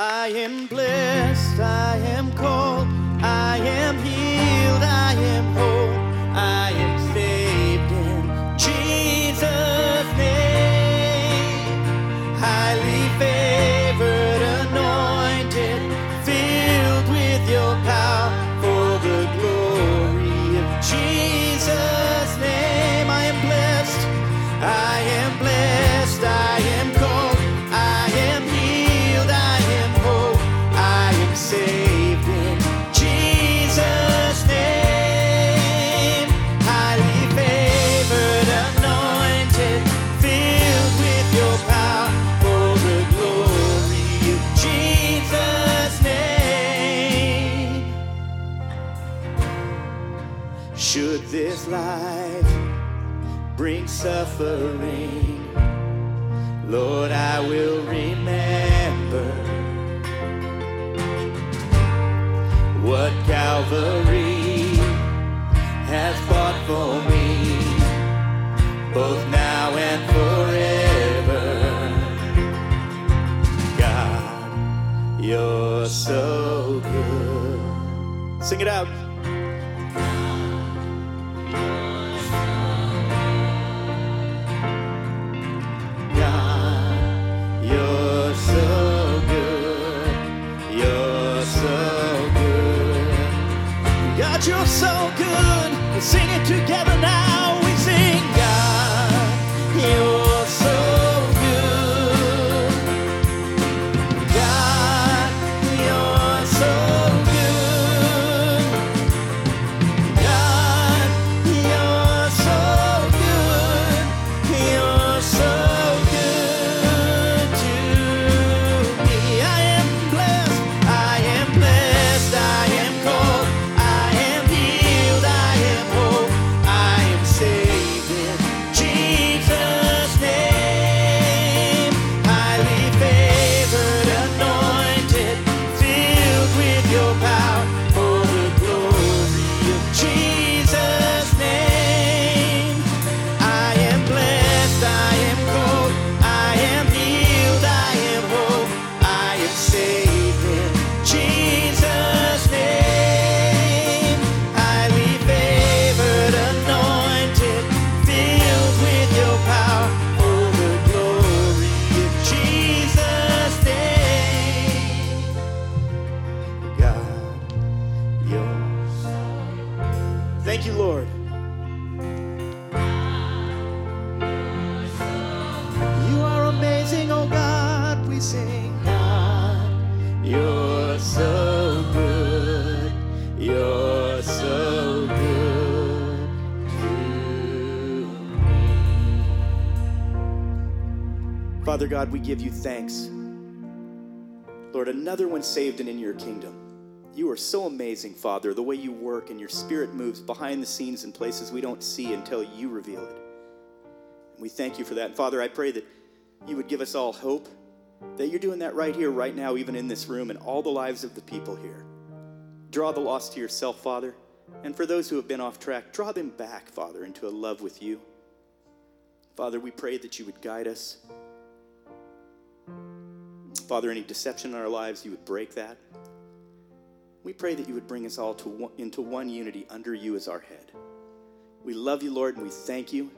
I am blessed, I am called, I this life bring suffering, Lord, I will remember what Calvary has fought for me, both now and forever. God, you're so good. Sing it out. God, you're so good. Let's sing it together now. Thank you, Lord. You are amazing, oh God, we sing. God, you're so good. You're so good to me. Father God, we give you thanks. Lord, another one saved and in your kingdom. You are so amazing, Father, the way you work and your spirit moves behind the scenes in places we don't see until you reveal it. And we thank you for that. And Father, I pray that you would give us all hope that you're doing that right here, right now, even in this room and all the lives of the people here. Draw the lost to yourself, Father. And for those who have been off track, draw them back, Father, into a love with you. Father, we pray that you would guide us. Father, any deception in our lives, you would break that. We pray that you would bring us all to into one unity under you as our head. We love you, Lord, and we thank you.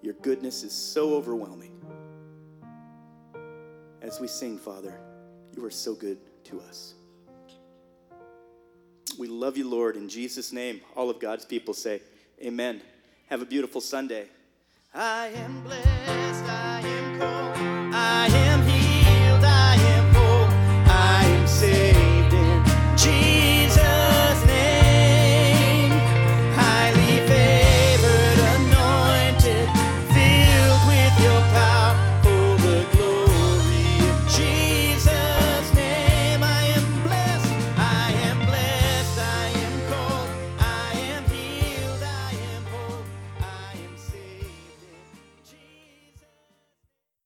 Your goodness is so overwhelming. As we sing, Father, you are so good to us. We love you, Lord, in Jesus' name. All of God's people say, Amen. Have a beautiful Sunday. I am blessed, I am called.